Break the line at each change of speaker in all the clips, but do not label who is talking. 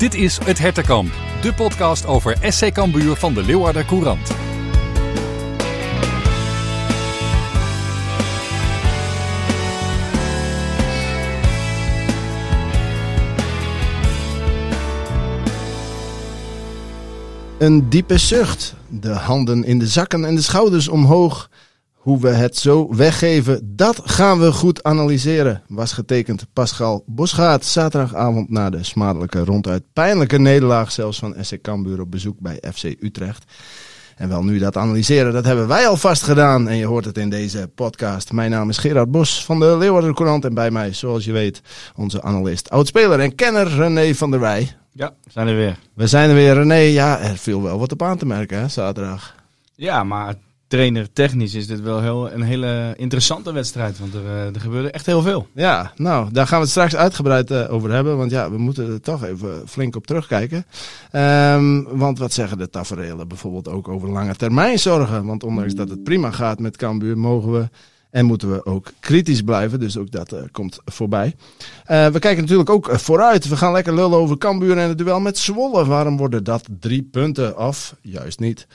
Dit is Het Hertenkamp, de podcast over SC Cambuur van de Leeuwarder Courant.
Een diepe zucht, de handen in de zakken en de schouders omhoog. Hoe we het zo weggeven, dat gaan we goed analyseren. Was getekend Pascal Bosgaard zaterdagavond na de smadelijke ronduit pijnlijke nederlaag zelfs van SC Cambuur op bezoek bij FC Utrecht. En wel nu dat analyseren, dat hebben wij alvast gedaan. En je hoort het in deze podcast. Mijn naam is Gerard Bos van de Leeuwarden Courant. En bij mij, zoals je weet, onze analist, oudspeler en kenner René van der Wij.
Ja, we zijn er weer.
We zijn er weer, René. Ja, er viel wel wat op aan te merken, hè, zaterdag.
Ja, maar trainer technisch is dit wel een hele interessante wedstrijd. Want er, eh, er gebeurde echt heel veel.
Ja, nou, daar gaan we het straks uitgebreid uh, over hebben. Want ja, we moeten er toch even flink op terugkijken. Um, want wat zeggen de tafereelen bijvoorbeeld ook over lange termijn zorgen? Want ondanks dat het prima gaat met Cambuur, mogen we en moeten we ook kritisch blijven. Dus ook dat uh, komt voorbij. We kijken natuurlijk ook vooruit. We gaan lekker lullen over Cambuur en het duel met Zwolle. Waarom worden dat drie punten af? Juist niet.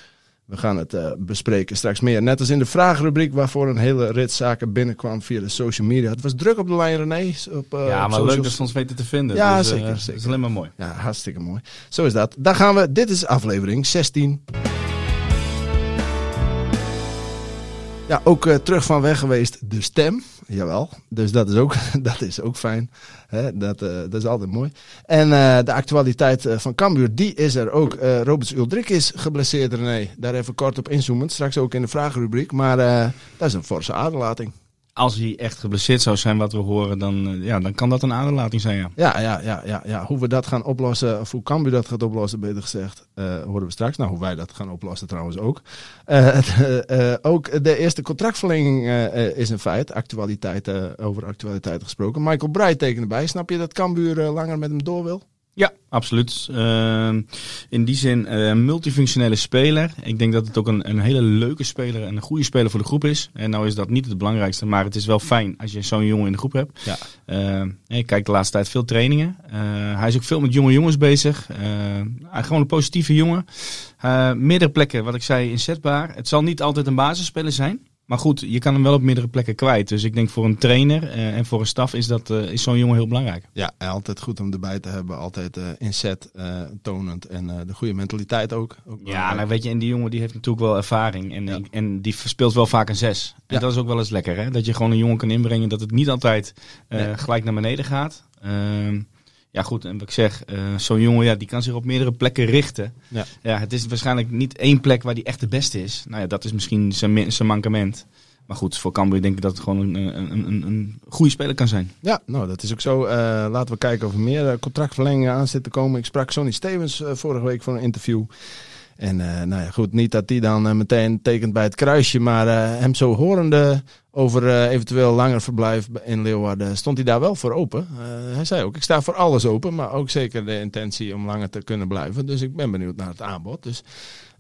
We gaan het uh, bespreken straks meer. Net als in de vraagrubriek waarvoor een hele rit zaken binnenkwam via de social media. Het was druk op de lijn René. Op,
uh, ja, maar leuk dat ze ons weten te vinden.
Ja,
dus,
zeker,
uh,
zeker.
Dat is alleen maar mooi.
Ja, hartstikke mooi. Zo is dat. Daar gaan we. Dit is aflevering 16. Ja, ook uh, terug van weg geweest de stem. Jawel, dus dat is ook, dat is ook fijn. Dat, uh, dat is altijd mooi. En uh, de actualiteit van Cambuur, die is er ook. Roberts Uldrik is geblesseerd, René. Daar even kort op inzoomen. Straks ook in de vragenrubriek. Maar dat is een forse aderlating.
Als hij echt geblesseerd zou zijn, wat we horen, dan, ja, dan kan dat een aderlating zijn, ja.
Ja, ja, ja, ja. Hoe we dat gaan oplossen, of hoe Cambuur dat gaat oplossen, beter gezegd, uh, horen we straks. Nou, hoe wij dat gaan oplossen trouwens ook. Uh, ook de eerste contractverlenging is een feit. Actualiteit, over actualiteit gesproken. Michael Breij tekende bij. Snap je dat Cambuur langer met hem door wil?
Ja, absoluut. Uh, in die zin een uh, multifunctionele speler. Ik denk dat het ook een, een hele leuke speler en een goede speler voor de groep is. En nou is dat niet het belangrijkste, maar het is wel fijn als je zo'n jongen in de groep hebt.
Ja.
Uh, ik kijk de laatste tijd veel trainingen. hij is ook veel met jonge jongens bezig. gewoon een positieve jongen. meerdere plekken, wat ik zei, inzetbaar. Het zal niet altijd een basisspeler zijn. Maar goed, je kan hem wel op meerdere plekken kwijt. Dus ik denk voor een trainer uh, en voor een staf is, dat, uh, is zo'n jongen heel belangrijk.
Ja, altijd goed om erbij te hebben. Altijd uh, inzet tonend en de goede mentaliteit ook. ook
ja, nou weet je, en die jongen die heeft natuurlijk wel ervaring. En, ja. en die speelt wel vaak een zes. En ja. dat is ook wel eens lekker, hè? Dat je gewoon een jongen kan inbrengen dat het niet altijd gelijk naar beneden gaat. Ehm, ja, goed, en wat ik zeg, uh, zo'n jongen ja, die kan zich op meerdere plekken richten.
Ja.
ja, het is waarschijnlijk niet één plek waar die echt de beste is. Nou ja, dat is misschien zijn, zijn mankement. Maar goed, voor Cambuur denk ik dat het gewoon een, een, een, een goede speler kan zijn.
Ja, nou dat is ook zo. Uh, laten we kijken of er meer contractverlengingen aan zitten te komen. Ik sprak Sonny Stevens uh, vorige week voor een interview. En uh, nou ja, goed, niet dat hij dan uh, meteen tekent bij het kruisje, maar uh, hem zo horende over eventueel langer verblijf in Leeuwarden, stond hij daar wel voor open. hij zei ook, ik sta voor alles open, maar ook zeker de intentie om langer te kunnen blijven. Dus ik ben benieuwd naar het aanbod. Dus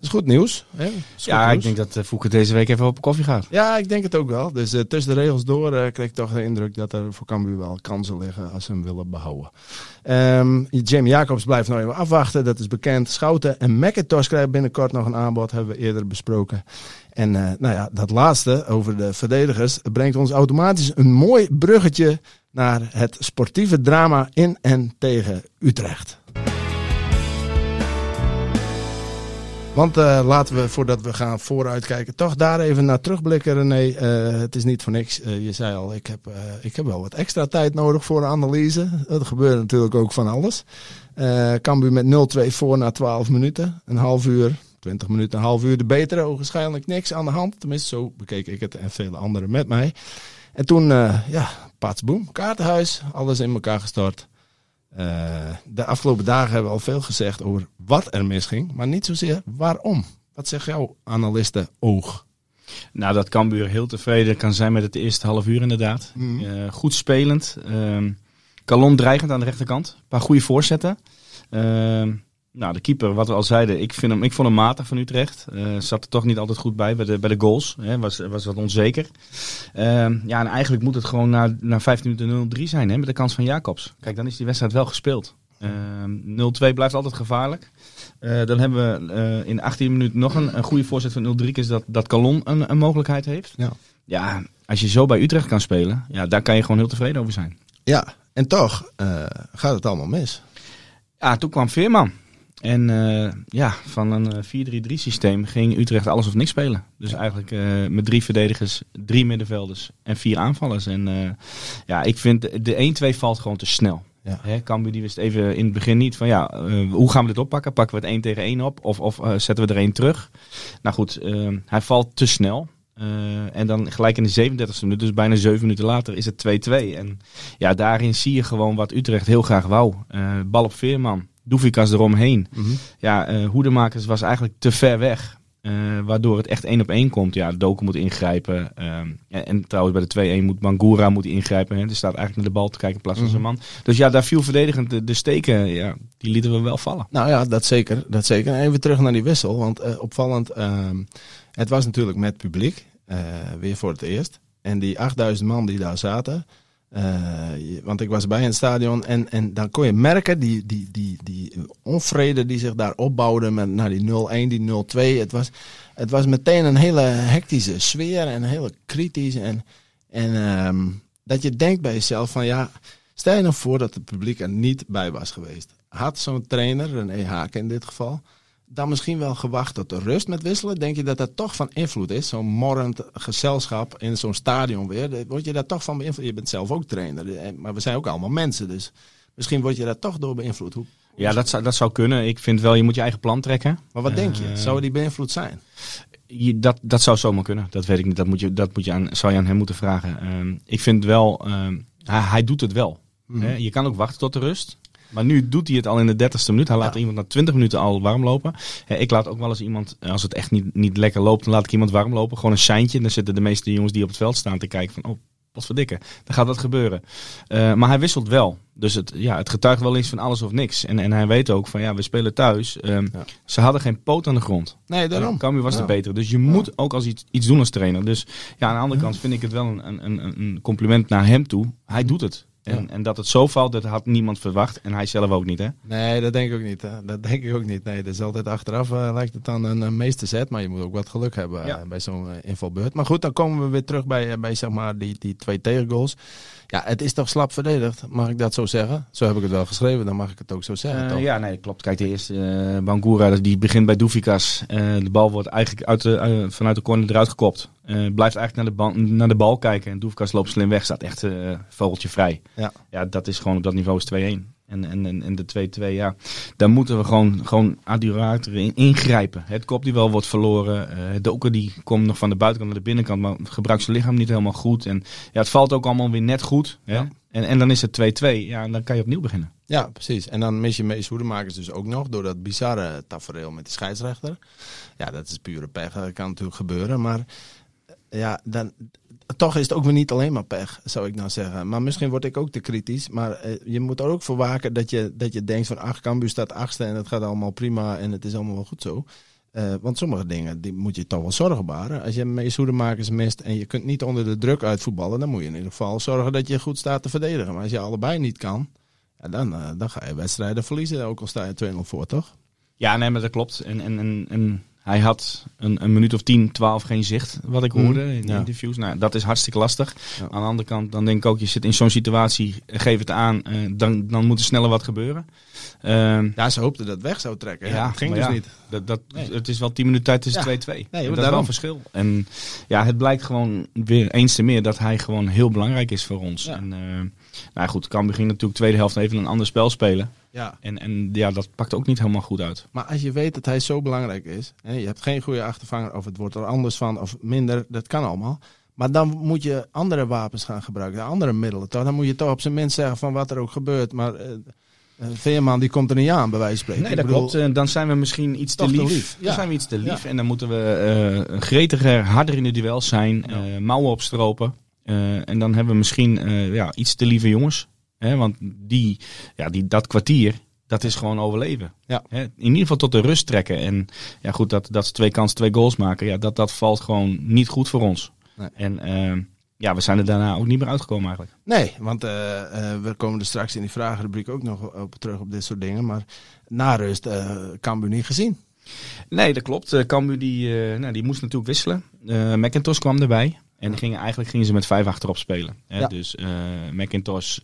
is goed nieuws. Hè? Is
ja,
goed
ik denk dat uh, Fouke deze week even op koffie gaat.
Ja, ik denk het ook wel. Dus uh, tussen de regels door uh, kreeg ik toch de indruk dat er voor Cambuur wel kansen liggen als ze hem willen behouden. Um, Jamie Jacobs blijft nog even afwachten, dat is bekend. Schouten en McIntosh krijgen binnenkort nog een aanbod, hebben we eerder besproken. En nou ja, dat laatste over de verdedigers brengt ons automatisch een mooi bruggetje naar het sportieve drama in en tegen Utrecht. Want uh, laten we, voordat we gaan vooruitkijken, toch daar even naar terugblikken, René. Uh, het is niet voor niks. Uh, je zei al, ik heb, ik heb wel wat extra tijd nodig voor de analyse. Dat gebeurt natuurlijk ook van alles. Cambuur met 0-2 voor na 12 minuten. Een half uur, 20 minuten, een half uur de betere. Ogenschijnlijk niks aan de hand. Tenminste, zo bekeek ik het en vele anderen met mij. En toen, ja, patsboom, kaartenhuis, alles in elkaar gestort. Uh, de afgelopen dagen hebben we al veel gezegd over wat er misging, maar niet zozeer waarom. Wat zegt jouw analisten oog?
Nou, dat Cambuur heel tevreden kan zijn met het eerste half uur inderdaad. Mm. Uh, goed spelend. Uh, Calon dreigend aan de rechterkant. Een paar goede voorzetten. Nou, de keeper, wat we al zeiden, ik, vind hem, ik vond hem matig van Utrecht. Uh, zat er toch niet altijd goed bij bij de, bij de goals. Hè, was, was wat onzeker. Uh, ja, en eigenlijk moet het gewoon na, na 15 minuten 0-3 zijn hè, met de kans van Jacobs. Kijk, dan is die wedstrijd wel gespeeld. Ehm 0-2 blijft altijd gevaarlijk. Eh, dan hebben we eh, in de 18 minuten nog een, een goede voorzet van 0-3 is dat, dat Calon een, een mogelijkheid heeft.
Ja.
ja, als je zo bij Utrecht kan spelen, ja, daar kan je gewoon heel tevreden over zijn.
Ja, en toch eh, gaat het allemaal mis.
Ja, toen kwam Veerman. En eh, ja, van een eh, 4-3-3 systeem ging Utrecht alles of niks spelen. Dus eigenlijk eh, met drie verdedigers, drie middenvelders en vier aanvallers. En eh, ja, ik vind de- de 1-2 valt gewoon te snel.
Ja.
Hè, Cambuur die wist even in het begin niet van ja, eh, hoe gaan we dit oppakken? Pakken we het 1 tegen 1 op of, of eh, zetten we er één terug? Nou goed, eh, hij valt te snel. Eh, en dan gelijk in de 37e minuut, dus bijna 7 minuten later, is het 2-2. En ja, daarin zie je gewoon wat Utrecht heel graag wou. Eh, bal op Veerman, Doefikas eromheen. Ja, eh Hoedemakers was eigenlijk te ver weg. eh, waardoor het echt één op één komt. Ja, Doku moet ingrijpen. ehm, en, en trouwens bij de 2-1 moet Bangura moet ingrijpen. Hè. Er staat eigenlijk naar de bal te kijken in plaats van zijn man. Dus ja, daar viel verdedigend de, de steken. Ja, die lieten we wel vallen.
Nou ja, dat zeker. Dat zeker. En even terug naar die wissel. Want eh, opvallend, ehm, het was natuurlijk met publiek. weer voor het eerst. En die 8000 man die daar zaten. Eh, want ik was bij het stadion. En, en dan kon je merken die, die, die, die onvrede die zich daar opbouwde. Met, naar die 0-1, die 0-2. Het was, het was meteen een hele hectische sfeer. En heel kritisch. En, en ehm, dat je denkt bij jezelf van ja... Stel je nou voor dat het publiek er niet bij was geweest. Had zo'n trainer, René Haken in dit geval, dan misschien wel gewacht tot de rust met wisselen? Denk je dat dat toch van invloed is? Zo'n morrend gezelschap in zo'n stadion weer. Word je daar toch van beïnvloed? Je bent zelf ook trainer, eh, maar we zijn ook allemaal mensen. Dus misschien word je daar toch door beïnvloed. Hoe,
Ja, dat zou, dat zou kunnen. Ik vind wel, je moet je eigen plan trekken.
maar wat denk je?
Eh,
Zou die beïnvloed zijn?
Je, dat, dat zou zomaar kunnen. Dat weet ik niet. Dat, moet je, dat moet je aan, zou je aan hem moeten vragen. Ehm, ik vind wel, ehm, hij, hij doet het wel.
Mhm.
Hè, je kan ook wachten tot de rust. Maar nu doet hij het al in de 30ste minuut. Hij laat
Ja.
iemand na 20 minuten al warm lopen. Ik laat ook wel eens iemand, als het echt niet, niet lekker loopt, dan laat ik iemand warm lopen. Gewoon een seintje. En dan zitten de meeste jongens die op het veld staan te kijken van, oh, wat verdikken. Dan gaat dat gebeuren. Eh, maar hij wisselt wel. Dus het, ja, het getuigt wel eens van alles of niks. En, en hij weet ook van, ja, we spelen thuis. Ehm,
Ja.
Ze hadden geen poot aan de grond.
Nee, daarom.
Cambuur was
Ja.
de betere. Dus je moet ook als iets, iets doen als trainer. Dus ja, aan de andere kant vind ik het wel een, een- een compliment naar hem toe. Hij doet het. En,
Ja.
en dat het zo valt, dat had niemand verwacht. En hij zelf ook niet, hè?
Nee, dat denk ik ook niet. Hè. Dat denk ik ook niet. Nee, dat is altijd achteraf eh, lijkt het dan een, een meesterzet. Maar je moet ook wat geluk hebben eh, bij zo'n eh, invalbeurt. Maar goed, dan komen we weer terug bij, bij zeg maar, die, die twee tegengoals. Ja, het is toch slap verdedigd, mag ik dat zo zeggen? Zo heb ik het wel geschreven, dan mag ik het ook zo zeggen.
Eh,
toch?
ja, nee, klopt. Kijk, de eerste eh Bangura, die begint bij Doefikas. Eh, de bal wordt eigenlijk uit de, vanuit de corner eruit gekopt. Blijft eigenlijk naar de, bal, naar de bal kijken. En Doefikas loopt slim weg, staat echt vogeltje vrij.
Ja.
ja, dat is gewoon op dat niveau is 2-1. En, en, en, de 2-2, ja, daar moeten we gewoon, gewoon erin ingrijpen. Het kopduel wordt verloren. eh Doker die komt nog van de buitenkant naar de binnenkant, maar gebruikt zijn lichaam niet helemaal goed. En ja, het valt ook allemaal weer net goed. Hè?
Ja.
En, en dan is het 2-2. Ja, en dan kan je opnieuw beginnen.
Ja, precies. En dan mis je Mees Hoedemakers dus ook nog door dat bizarre tafereel met die scheidsrechter. Ja, dat is pure pech. Dat kan natuurlijk gebeuren. Maar ja, dan, toch is het ook weer niet alleen maar pech, zou ik nou zeggen. Maar misschien word ik ook te kritisch. Maar eh, je moet er ook voor waken dat je, dat je denkt van... ach, Cambuur staat achtste en het gaat allemaal prima en het is allemaal wel goed zo. Eh, want sommige dingen die moet je toch wel zorgen baren. Als je Mees Hoedemakers mist en je kunt niet onder de druk uitvoetballen... dan moet je in ieder geval zorgen dat je goed staat te verdedigen. Maar als je allebei niet kan... Ja, dan, eh, dan ga je wedstrijden verliezen, ook al sta je 2-0 voor, toch?
Ja, nee, maar dat klopt. En, en, en, en hij had een, een minuut of 10, 12 geen zicht, wat ik
Mm,
hoorde in
ja.
interviews. Nou, dat is hartstikke lastig.
Ja.
Aan de andere kant, dan denk ik ook, je zit in zo'n situatie, geef het aan, eh, dan, dan moet er sneller wat gebeuren. Ehm,
Ja, ze hoopten dat het weg zou trekken. Ja, dat ging dus niet.
Dat, dat,
Nee.
Het is wel 10 minuten tijd,
Ja.
2-2.
maar
En dat is wel
daarom.
een verschil. En ja, het blijkt gewoon weer eens te meer dat hij gewoon heel belangrijk is voor ons. En, eh, nou goed, kan begin natuurlijk tweede helft even een ander spel spelen.
Ja.
En, en ja, dat pakt ook niet helemaal goed uit.
Maar als je weet dat hij zo belangrijk is, hè, je hebt geen goede achtervanger of het wordt er anders van of minder, dat kan allemaal. Maar dan moet je andere wapens gaan gebruiken, andere middelen. Toch? Dan moet je toch op zijn minst zeggen van wat er ook gebeurt. Maar eh, Veerman die komt er niet aan, bij wijze van spreken.
Nee, dat
bedoel,
klopt. Eh, Dan zijn we misschien iets te lief. Dan zijn we iets te lief.
Ja.
En dan moeten we gretiger, harder in de duels zijn.
Ja.
mouwen opstropen. En dan hebben we misschien ja, iets te lieve jongens. Hè, want die, ja, die, dat kwartier, dat is gewoon overleven.
Ja.
Hè, in ieder geval tot de rust trekken. En ja, goed, dat, dat ze twee kansen, twee goals maken. Ja, dat, dat valt gewoon niet goed voor ons.
Nee.
En eh, ja, we zijn er daarna ook niet meer uitgekomen eigenlijk.
Nee, want uh, uh, we komen er straks in die vragenrubriek ook nog op terug op dit soort dingen. Maar na rust uh, Cambuur niet gezien.
Nee, dat klopt. Cambuur die, nou, die moest natuurlijk wisselen. McIntosh kwam erbij. En gingen, eigenlijk gingen ze met vijf achterop spelen. Hè? Ja. Dus McIntosh,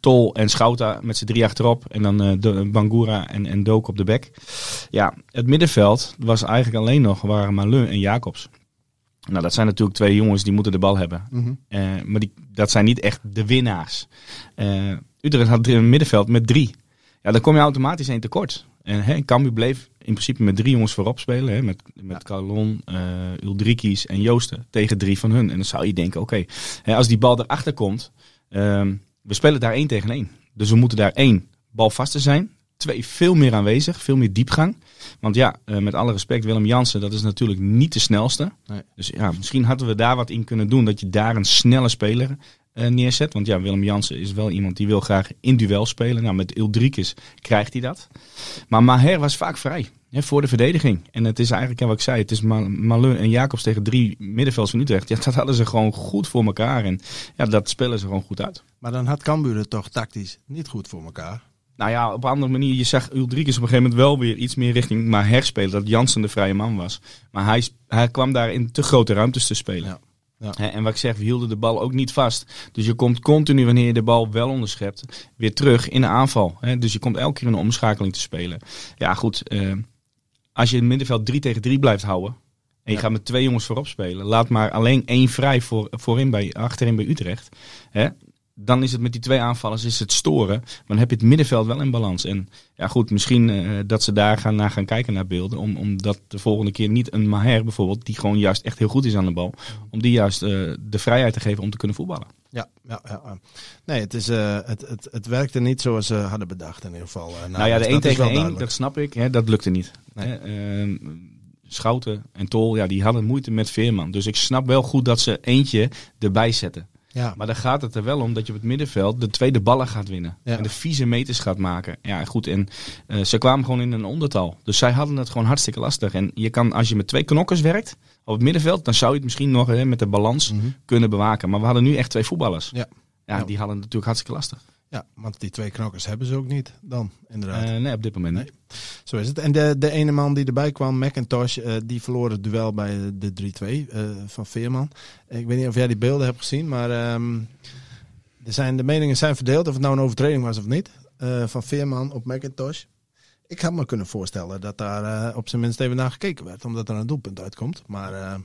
Tol en Schouta met z'n drie achterop. En dan de, Bangura en, en Dook op de bek. Ja, het middenveld was eigenlijk alleen nog waren Malun en Jacobs. Nou, dat zijn natuurlijk twee jongens die moeten de bal hebben. Mm maar die, dat zijn niet echt de winnaars. Uh, Utrecht had een middenveld met drie. Ja, dan kom je automatisch één tekort. En hè, Cambuur bleef in principe met drie jongens voorop spelen. Hè, met met ja. Calon, uh, Uldrikis en Joosten tegen drie van hun. En dan zou je denken, oké, okay, als die bal erachter komt... Uh, we spelen daar één tegen één. Dus we moeten daar één balvaster zijn. Twee, veel meer aanwezig, veel meer diepgang. Want ja, uh, met alle respect, Willem Jansen, dat is natuurlijk niet de snelste. Nee. Dus ja, misschien hadden we daar wat in kunnen doen. Dat je daar een snelle speler neerzet. Want ja, Willem Jansen is wel iemand die wil graag in duel spelen. Nou, met Ildrikis krijgt hij dat. Maar Maher was vaak vrij. Hè, voor de verdediging. En het is eigenlijk, ja, wat ik zei, het is Malun en Jacobs tegen drie middenvelds van Utrecht. Ja, dat hadden ze gewoon goed voor elkaar. En ja, dat spelen ze gewoon goed uit.
Maar dan had Cambuur het toch tactisch niet goed voor elkaar?
Nou ja, op een andere manier. Je zag Ulrikes op een gegeven moment wel weer iets meer richting maar herspelen. Dat Jansen de vrije man was. Maar hij, hij kwam daar in te grote ruimtes te spelen. Ja. Ja. En wat ik zeg, we hielden de bal ook niet vast. Dus je komt continu, wanneer je de bal wel onderschept, weer terug in de aanval. Dus je komt elke keer een omschakeling te spelen. Ja, goed. Eh, als je in het middenveld 3 tegen 3 blijft houden. En je gaat met twee jongens voorop spelen. Laat maar alleen één vrij voor, voorin bij, achterin bij Utrecht. Dan is het met die twee aanvallers is het storen. Maar dan heb je het middenveld wel in balans. En ja, goed, misschien uh, dat ze daar gaan, naar gaan kijken naar beelden. Om, omdat de volgende keer niet een Maher bijvoorbeeld, die gewoon juist echt heel goed is aan de bal. Om die juist uh, de vrijheid te geven om te kunnen voetballen.
Ja, ja, ja. nee, het, is, uh, het, het, het werkte niet zoals ze hadden bedacht in ieder geval.
nou, nou ja, de 1 tegen 1, dat snap ik, hè, dat lukte niet. Nee. Ehm, Schouten en Tol, ja, die hadden moeite met Veerman. Dus ik snap wel goed dat ze eentje erbij zetten. Ja. Maar dan gaat het er wel om dat je op het middenveld de tweede ballen gaat winnen. En de vieze meters gaat maken. Ja, goed. En uh, ze kwamen gewoon in een ondertal. Dus zij hadden het gewoon hartstikke lastig. En je kan, als je met twee knokkers werkt op het middenveld, dan zou je het misschien nog hè, met de balans mhm. kunnen bewaken. Maar we hadden nu echt twee voetballers. Ja. Ja, die hadden het natuurlijk hartstikke lastig.
Ja, want die twee knokkers hebben ze ook niet dan, inderdaad. Uh,
nee, op dit moment niet.
Zo is het. En de, de ene man die erbij kwam, McIntosh, uh, die verloor het duel bij de 3-2 uh, van Veerman. Ik weet niet of jij die beelden hebt gezien, maar um, er zijn, de meningen zijn verdeeld of het nou een overtreding was of niet. Van Veerman op McIntosh. Ik had me kunnen voorstellen dat daar op zijn minst even naar gekeken werd, omdat er een doelpunt uitkomt. Maar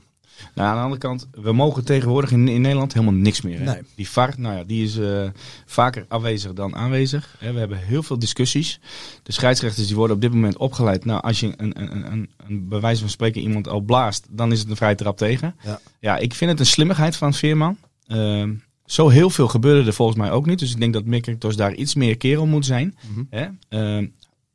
nou, aan de andere kant, we mogen tegenwoordig in, in Nederland helemaal niks meer. Hè? Die VAR, nou ja, die is uh, vaker afwezig dan aanwezig. Hè? We hebben heel veel discussies. De scheidsrechters die worden op dit moment opgeleid. Nou, als je een, een, een, een bij wijze van spreken iemand al blaast, dan is het een vrije trap tegen. Ja, ja ik vind het een slimmigheid van Veerman. Uh, zo heel veel gebeurde er volgens mij ook niet. Dus ik denk dat Mick daar iets meer kerel moet zijn. Mm -hmm. hè? Uh,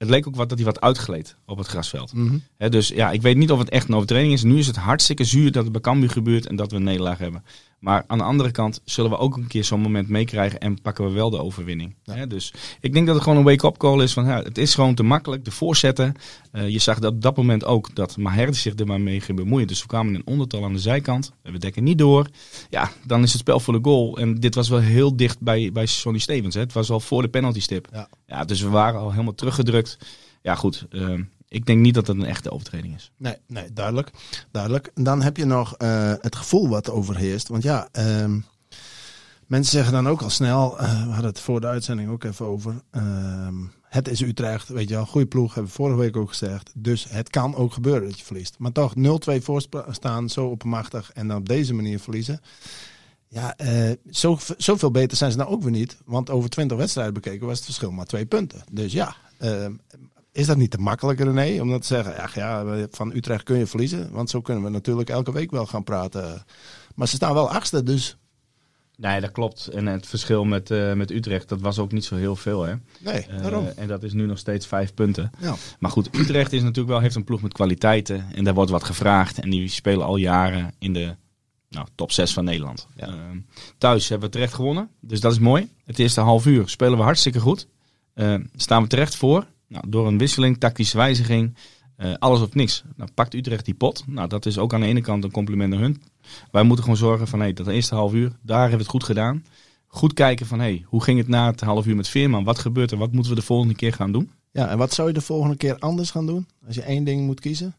het leek ook wat dat hij wat uitgleed op het grasveld. Mm dus ja, ik weet niet of het echt een overtreding is. Nu is het hartstikke zuur dat het bij Cambuur gebeurt en dat we een nederlaag hebben. Maar aan de andere kant zullen we ook een keer zo'n moment meekrijgen en pakken we wel de overwinning. dus ik denk dat het gewoon een wake-up call is van ja, het is gewoon te makkelijk, de voorzetten. Uh, je zag dat op dat moment ook dat Maher zich er maar mee ging bemoeien. Dus we kwamen in een ondertal aan de zijkant. We dekken niet door. Ja, dan is het spel voor de goal. En dit was wel heel dicht bij, bij Sonny Stevens. Hè. Het was al voor de penalty stip. Ja. ja, dus we waren al helemaal teruggedrukt. Ja, goed. Uh, ik denk niet dat het een echte overtreding is.
Nee, nee duidelijk. duidelijk. Dan heb je nog uh, het gevoel wat overheerst. Want ja, uh, mensen zeggen dan ook al snel, uh, we hadden het voor de uitzending ook even over. Ehm, het is Utrecht, weet je wel, goede ploeg, hebben we vorige week ook gezegd. Dus het kan ook gebeuren dat je verliest. Maar toch 0-2 voorstaan, zo oppermachtig en dan op deze manier verliezen. Ja, uh, zo, zoveel beter zijn ze nou ook weer niet. Want over 20 wedstrijden bekeken was het verschil maar twee punten. Dus ja, uh, is dat niet te makkelijk, René? Om dat te zeggen, ach ja, van Utrecht kun je verliezen. Want zo kunnen we natuurlijk elke week wel gaan praten. Maar ze staan wel achtste, dus...
Nee, dat klopt. En het verschil met, uh, met Utrecht, dat was ook niet zo heel veel. Hè?
Nee, uh, daarom.
en dat is nu nog steeds vijf punten. Ja. Maar goed, Utrecht is natuurlijk wel, heeft een ploeg met kwaliteiten. En daar wordt wat gevraagd. En die spelen al jaren in de nou, top 6 van Nederland. Ja. Uh, thuis hebben we terecht gewonnen. Dus dat is mooi. Het eerste half uur spelen we hartstikke goed. staan we terecht voor. Nou, door een wisseling, tactische wijziging, uh, alles of niks. Nou, pakt Utrecht die pot. Nou, dat is ook aan de ene kant een compliment naar hun. Wij moeten gewoon zorgen van hey, dat eerste half uur, daar hebben we het goed gedaan. Goed kijken van hey, hoe ging het na het half uur met Veerman? Wat gebeurt er? Wat moeten we de volgende keer gaan doen?
Ja, en wat zou je de volgende keer anders gaan doen? Als je één ding moet kiezen?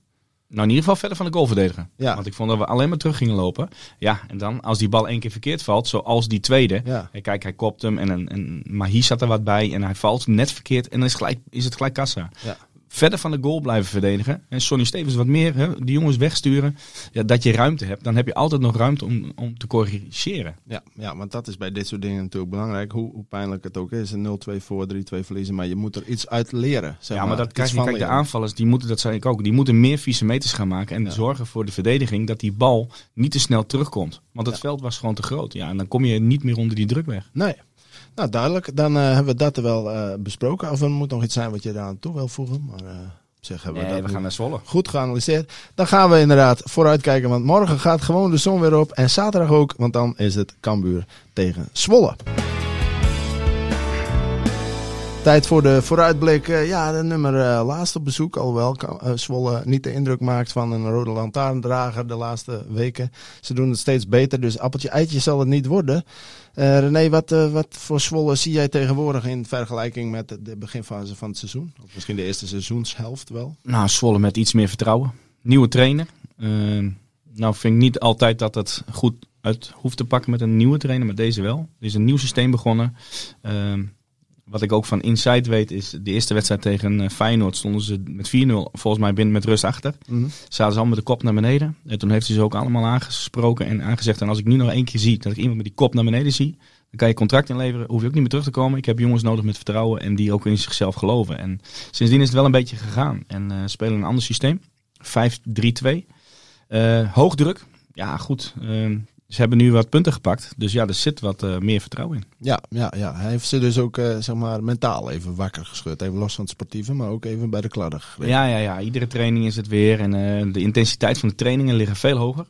Nou, in ieder geval verder van de goal verdedigen.
Ja.
Want ik vond dat we alleen maar terug gingen lopen. Ja, en dan als die bal één keer verkeerd valt, zoals die tweede.
Ja.
Kijk, hij kopt hem en, en, en Mahi zat er wat bij en hij valt net verkeerd en dan is, gelijk, is het gelijk kassa.
Ja.
Verder van de goal blijven verdedigen. En Sonny Stevens wat meer, hè, die jongens wegsturen. Ja, dat je ruimte hebt. Dan heb je altijd nog ruimte om, om te corrigeren.
Ja, ja, want dat is bij dit soort dingen natuurlijk belangrijk. Hoe, hoe pijnlijk het ook is. Een 0-2 voor, 3-2 verliezen. Maar je moet er iets uit leren. Zeg
ja, maar dat krijg je.
van
Kijk, de aanvallers, die moeten, dat zei ik ook, die moeten meer vieze meters gaan maken. En zorgen voor de verdediging dat die bal niet te snel terugkomt. Want het
Ja.
veld was gewoon te groot. Ja, en dan kom je niet meer onder die druk weg.
Nee. Nou, duidelijk. Dan eh, hebben we dat er wel eh, besproken. Of er moet nog iets zijn wat je daar aan toe wil voegen. Maar op zich hebben we
Nee,
dat
we gaan naar Zwolle.
goed geanalyseerd. Dan gaan we inderdaad vooruitkijken. Want morgen gaat gewoon de zon weer op. En zaterdag ook. Want dan is het Cambuur tegen Zwolle. Tijd voor de vooruitblik. Ja, de nummer laatst op bezoek. Alhoewel eh, Zwolle niet de indruk maakt van een rode lantaarndrager de laatste weken. Ze doen het steeds beter, dus appeltje eitje zal het niet worden. Eh René, wat, eh, wat voor Zwolle zie jij tegenwoordig in vergelijking met de- beginfase van het seizoen? Of misschien de eerste seizoenshelft wel?
Nou, Zwolle met iets meer vertrouwen. Nieuwe trainer. Eh, nou vind ik niet altijd dat het goed uit hoeft te pakken met een nieuwe trainer, maar deze wel. Er is een nieuw systeem begonnen. Wat ik ook van Inside weet is, de eerste wedstrijd tegen eh, Feyenoord stonden ze met 4-0 volgens mij binnen met rust achter.
Mhm.
Zaten ze allemaal met de kop naar beneden. En toen heeft hij ze ook allemaal aangesproken en aangezegd. En als ik nu nog één keer zie dat ik iemand met die kop naar beneden zie, dan kan je contract inleveren. Hoef je ook niet meer terug te komen. Ik heb jongens nodig met vertrouwen en die ook in zichzelf geloven. En sindsdien is het wel een beetje gegaan. En eh, spelen een ander systeem. 5-3-2. Eh hoogdruk. Ja, goed. Eh, ze hebben nu wat punten gepakt. Dus ja, er zit wat eh, meer vertrouwen in.
Ja, ja, ja, hij heeft ze dus ook eh, zeg maar, mentaal even wakker geschud. Even los van het sportieve, maar ook even bij de kladder.
Ja, ja, ja. Iedere training is het weer. En eh, de intensiteit van de trainingen liggen veel hoger.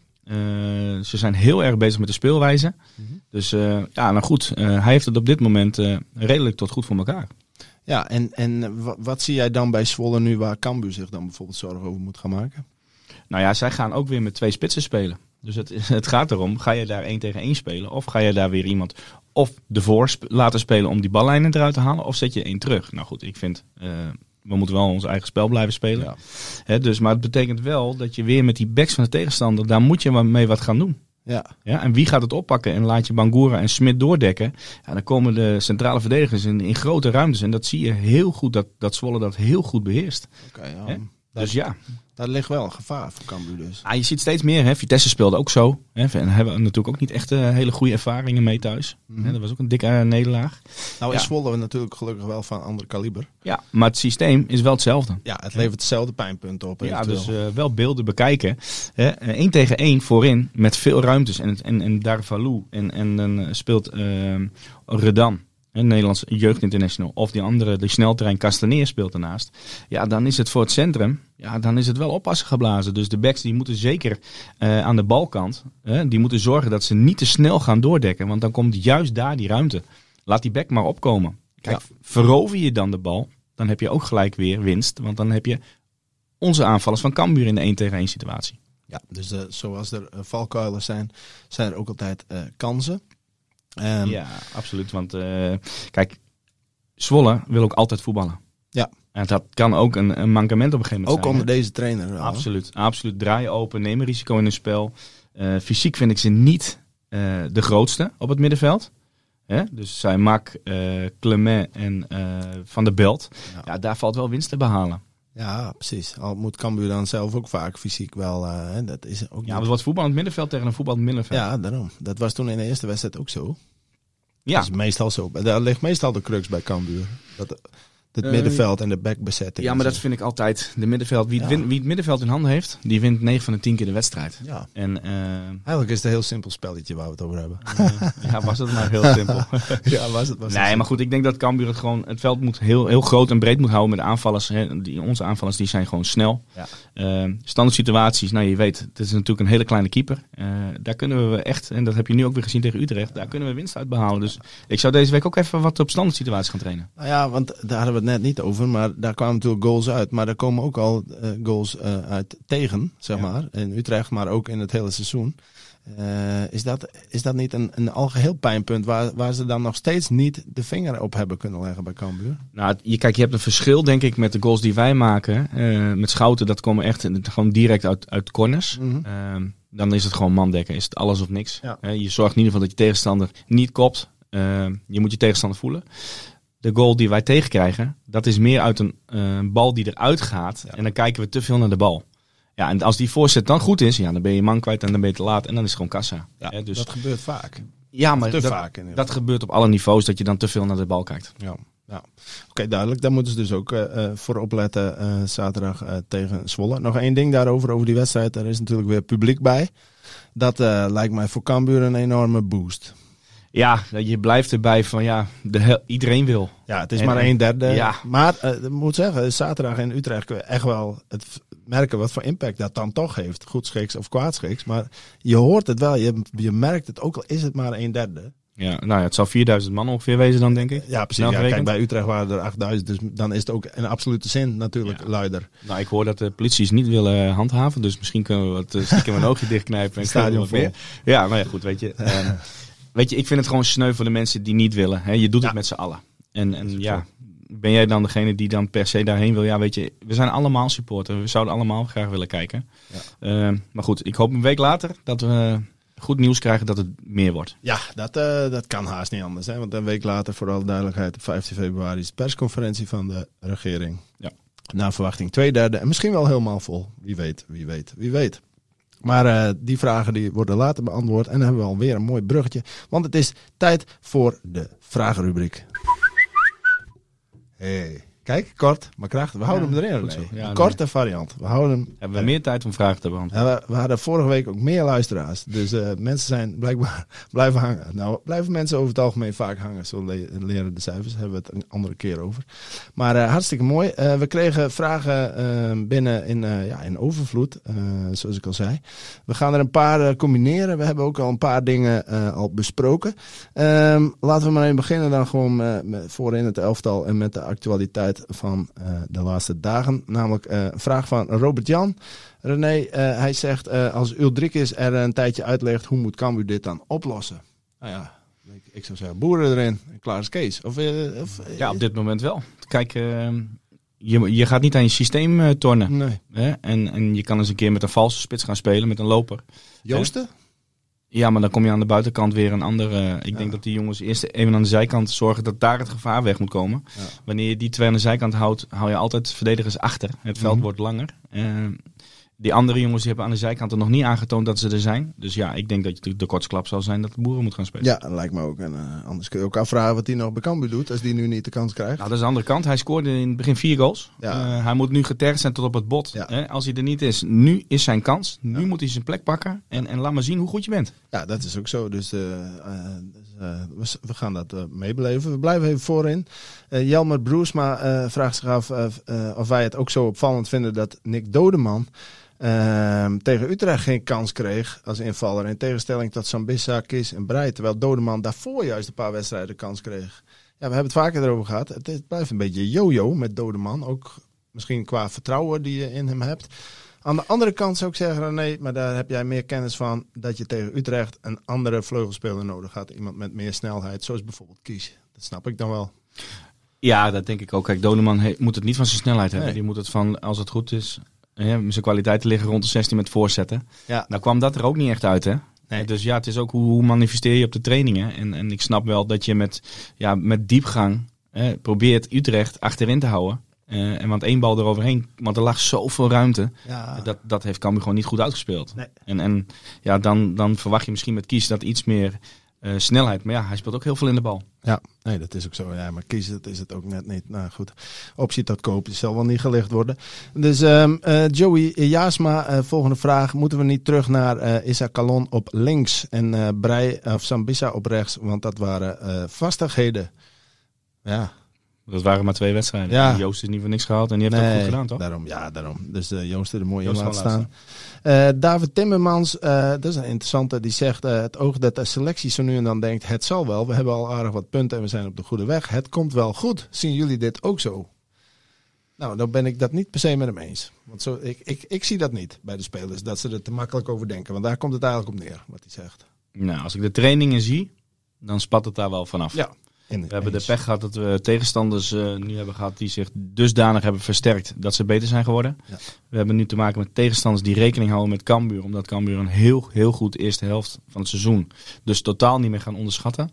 Ze zijn heel erg bezig met de speelwijze.
Mhm.
Dus ja, nou goed. hij heeft het op dit moment redelijk tot goed voor elkaar.
Ja, en, en wa- wat zie jij dan bij Zwolle nu waar Cambuur zich dan bijvoorbeeld zorgen over moet gaan maken?
Nou ja, zij gaan ook weer met twee spitsen spelen. Dus het, het gaat erom, ga je daar één tegen één spelen? Of ga je daar weer iemand of de voor laten spelen om die ballijnen eruit te halen? Of zet je één terug? Nou goed, ik vind, eh, we moeten wel ons eigen spel blijven spelen.
Ja.
Dus, maar het betekent wel dat je weer met die backs van de tegenstander, daar moet je mee wat gaan doen.
Ja,
Ja, en wie gaat het oppakken? En laat je Bangura en Smit doordekken. Ja, dan komen de centrale verdedigers in, in grote ruimtes. En dat zie je heel goed, dat, dat Zwolle dat heel goed beheerst.
ja.
Dus ja,
daar ligt wel een gevaar voor Cambuur dus.
Ah, je ziet steeds meer. Hè. Vitesse speelde ook zo. Hè. En hebben we natuurlijk ook niet echt eh, hele goede ervaringen mee thuis.
Mhm.
Hè, dat was ook een dikke eh, nederlaag.
Nou is
Ja.
Zwolle natuurlijk gelukkig wel van ander kaliber.
Ja, maar het systeem is wel hetzelfde.
Ja, het levert hetzelfde pijnpunten op.
Ja,
eventueel.
dus eh, wel beelden bekijken. Eén tegen één voorin met veel ruimtes. En, en, en Darvalu en, en dan speelt eh, Redan. Een Nederlands jeugdinternational. Of die andere, die snelterrein Castaneer speelt daarnaast. Ja, dan is het voor het centrum. Ja, dan is het wel oppassen geblazen. Dus de backs die moeten zeker eh, aan de balkant. hè, die moeten zorgen dat ze niet te snel gaan doordekken. Want dan komt juist daar die ruimte. Laat die back maar opkomen. Kijk, verover je dan de bal. Dan heb je ook gelijk weer winst. Want dan heb je onze aanvallers van Cambuur in de 1 tegen 1 situatie.
Ja, dus eh, zoals er eh, valkuilen zijn, zijn er ook altijd eh, kansen. Ehm,
ja, absoluut. Want eh, kijk, Zwolle wil ook altijd voetballen.
Ja.
En dat kan ook een, een mankement op een gegeven moment
Ook
zijn.
onder
hè?
deze trainer. wel, hè?
Absoluut, absoluut. Draaien open, nemen risico in een spel. Eh, fysiek vind ik ze niet eh, de grootste op het middenveld. Hè? Dus zij Mak, Clement en Van der Belt.
Ja.
Ja, daar valt wel winst te behalen.
Ja, precies. Al moet Cambuur dan zelf ook vaak fysiek wel. hè, dat is ook
Ja, het wordt voetbal aan het middenveld tegen een voetbal aan het middenveld.
ja, daarom. Dat was toen in de eerste wedstrijd ook zo.
ja.
Dat is meestal zo. Daar ligt meestal de crux bij Cambuur. Dat het
Eh,
middenveld en de backbezetting.
Ja, maar dat vind ik altijd. De middenveld, wie, het
Ja.
win- wie het middenveld in handen heeft, die wint 9 van de 10 keer de wedstrijd.
Ja.
En eh,
Eigenlijk is het een heel simpel spelletje waar we het over hebben.
ja, was het maar heel simpel.
ja, was het. Was het
nee, maar goed, ik denk dat Cambuur het gewoon, het veld moet heel, heel groot en breed moet houden met de aanvallers. Hè. Die, onze aanvallers die zijn gewoon snel.
Ja.
Eh, standaard situaties, nou je weet, het is natuurlijk een hele kleine keeper. Daar kunnen we echt, en dat heb je nu ook weer gezien tegen Utrecht, daar kunnen we winst uit behalen. Dus ik zou deze week ook even wat op standaard situaties gaan trainen.
Nou ja, want daar hadden we het net niet over, maar daar kwamen natuurlijk goals uit. Maar er komen ook al eh, goals eh, uit tegen, zeg
Ja.
maar. In Utrecht, maar ook in het hele seizoen. Eh, is, dat, is dat niet een, een algeheel pijnpunt waar, waar ze dan nog steeds niet de vinger op hebben kunnen leggen bij Cambuur?
Nou, je, kijk, je hebt een verschil denk ik met de goals die wij maken. Met Schouten, dat komen echt gewoon direct uit, uit corners.
Mhm.
Ehm, dan is het gewoon mandekken. Is het alles of niks.
Ja.
Je zorgt in ieder geval dat je tegenstander niet kopt. Ehm, je moet je tegenstander voelen. De goal die wij tegenkrijgen, dat is meer uit een eh, bal die eruit gaat.
Ja.
En dan kijken we te veel naar de bal. Ja, en als die voorzet dan goed is, ja, dan ben je man kwijt en dan ben je te laat. En dan is het gewoon kassa. Hè, dus,
Dat gebeurt vaak.
ja, maar
te
dat,
vaak.
Dat gebeurt op alle niveaus, dat je dan te veel naar de bal kijkt.
Ja, ja. oké, duidelijk. Daar moeten ze dus ook eh, eh, voor opletten zaterdag tegen Zwolle. Nog één ding daarover, over die wedstrijd. Daar is natuurlijk weer publiek bij. Dat lijkt mij voor Cambuur een enorme boost.
Ja, je blijft erbij van ja, de hel- iedereen wil.
Ja, het is
En-
maar
en-
een derde.
ja.
Maar eh, ik moet zeggen, zaterdag in Utrecht kun je echt wel het merken wat voor impact dat dan toch heeft. Goed schiks of kwaad schiks. Maar je hoort het wel, je, je merkt het ook al is het maar een derde.
Ja, nou ja, het zal 4000 man ongeveer wezen dan, denk ik.
Ja, precies. Ja, kijk, bij Utrecht waren er 8000, dus dan is het ook in absolute zin natuurlijk
Ja.
luider.
Nou, ik hoor dat de politie niet willen handhaven, dus misschien kunnen we wat uh, stiekem een oogje dichtknijpen. En
Stadion
kunnen we wat meer. Ja, nou ja, goed, weet je. ehm, weet je, ik vind het gewoon sneu voor de mensen die niet willen. Hè. Je doet
Ja.
het met z'n allen. En, en ja, ben jij dan degene die dan per se daarheen wil? Ja, weet je, we zijn allemaal supporter. We zouden allemaal graag willen kijken.
Ja.
Ehm, maar goed, ik hoop een week later dat we goed nieuws krijgen dat het meer wordt.
Ja, dat, eh, dat kan haast niet anders. Hè? Want een week later, voor alle duidelijkheid, op 15 februari is de persconferentie van de regering.
Ja.
Naar verwachting twee derde en misschien wel helemaal vol. Wie weet, wie weet, wie weet. Maar eh, die vragen die worden later beantwoord. En dan hebben we alweer een mooi bruggetje. Want het is tijd voor de vragenrubriek. Hey. Kijk, kort, maar krachtig. We houden
Ja,
hem erin.
Ja, nee.
korte variant. We houden hem
Hebben we meer tijd om vragen te beantwoorden?
ja, we, we hadden vorige week ook meer luisteraars. Dus eh, mensen zijn blijkbaar blijven hangen. Nou, blijven mensen over het algemeen vaak hangen. Zo le- leren de cijfers. Daar hebben we het een andere keer over. Maar eh, hartstikke mooi. Eh, we kregen vragen eh, binnen in, eh, ja, in overvloed, eh, zoals ik al zei. We gaan er een paar combineren. We hebben ook al een paar dingen eh, al besproken. Ehm, laten we maar even beginnen dan gewoon eh, met, voorin het elftal en met de actualiteit van eh, de laatste dagen. Namelijk eh, een vraag van Robert Jan. René, eh, hij zegt als Uldrikis er een tijdje uitlegt, hoe moet Cambuur dit dan oplossen? Nou ja, ik, ik zou zeggen boeren erin, en klaar is Kees. Of, of,
Ja, op dit moment wel. Kijk, je, je gaat niet aan je systeem tornen.
Nee.
Hè? En, en je kan eens een keer met een valse spits gaan spelen, met een loper.
Joosten?
Ja, maar dan kom je aan de buitenkant weer een andere. Ik
Ja.
denk dat die jongens eerst even aan de zijkant zorgen dat daar het gevaar weg moet komen.
Ja.
Wanneer je die twee aan de zijkant houdt, hou je altijd verdedigers achter. Het veld
Mhm.
wordt langer. Eh, die andere jongens die hebben aan de zijkant er nog niet aangetoond dat ze er zijn. Dus ja, ik denk dat je de kortsklap zal zijn dat de boeren moet gaan spelen.
Ja, dat lijkt me ook. En, eh, anders kun je ook afvragen wat hij nog bij Cambuur doet, als die nu niet de kans krijgt.
Nou, dat is de andere kant. Hij scoorde in het begin vier goals.
Ja.
Eh, hij moet nu getergd zijn tot op het bot.
Ja.
Hè? Als hij er niet is, nu is zijn kans. Nu
Ja.
moet hij zijn plek pakken. En, en laat maar zien hoe goed je bent.
Ja, dat is ook zo. Dus, eh, dus, we, gaan dat meebeleven. We blijven even voorin. Jelmer Broesma vraagt zich af of wij het ook zo opvallend vinden dat Nick Dodeman ehm, tegen Utrecht geen kans kreeg als invaller. In tegenstelling tot Sambissa, Kis en Breij. Terwijl Dodeman daarvoor juist een paar wedstrijden kans kreeg. Ja, we hebben het vaker erover gehad. Het, het blijft een beetje yo-yo met Dodeman. Ook misschien qua vertrouwen die je in hem hebt. Aan de andere kant zou ik zeggen, nee, maar daar heb jij meer kennis van. Dat je tegen Utrecht een andere vleugelspeler nodig had. Iemand met meer snelheid, zoals bijvoorbeeld Kies. Dat snap ik dan wel.
Ja, dat denk ik ook. Kijk, Doneman moet het niet van zijn snelheid hebben.
Nee.
Die moet het van, als het goed is, zijn kwaliteiten liggen rond de 16 met voorzetten.
Ja.
Nou kwam dat er ook niet echt uit, hè?
Nee.
Dus ja, het is ook hoe, hoe manifesteer je op de trainingen. En, en ik snap wel dat je met, ja, met diepgang probeert Utrecht achterin te houden. Eh, en want één bal eroverheen, want er lag zoveel ruimte.
Ja,
Dat, dat heeft Cambuur gewoon niet goed uitgespeeld.
Nee.
En, en ja, dan, dan verwacht je misschien met Kies dat iets meer eh, snelheid. Maar ja, hij speelt ook heel veel in de bal.
ja, nee, dat is ook zo. Ja, maar Kies, dat is het ook net niet. Nou goed, optie koop die zal wel niet gelicht worden. Dus ehm, eh, Joey Jasma, eh, volgende vraag. Moeten we niet terug naar Issa Kalon op links en Brei of Sambissa op rechts? Want dat waren vastigheden. Ja,
Dat waren maar twee wedstrijden.
Ja.
Joost is niet voor niks gehaald en die heeft het ook goed gedaan, toch?
Daarom, ja, daarom. Dus eh Joost er mooi in
Joost
laat
gewoon
staan. Eh, David Timmermans, eh, dat is een interessante, die zegt het oog dat de selectie zo nu en dan denkt, het zal wel. We hebben al aardig wat punten en we zijn op de goede weg. Het komt wel goed. Zien jullie dit ook zo? Nou, dan ben ik dat niet per se met hem eens. Want zo, ik, ik, ik zie dat niet bij de spelers, dat ze er te makkelijk over denken. Want daar komt het eigenlijk op neer, wat hij zegt.
Nou, als ik de trainingen zie, dan spat het daar wel vanaf.
Ja.
We hebben de pech gehad dat we tegenstanders uh, nu hebben gehad die zich dusdanig hebben versterkt dat ze beter zijn geworden. Ja. We hebben nu te maken met tegenstanders die rekening houden met Cambuur. Omdat Cambuur een heel, heel goed eerste helft van het seizoen dus totaal niet meer gaan onderschatten.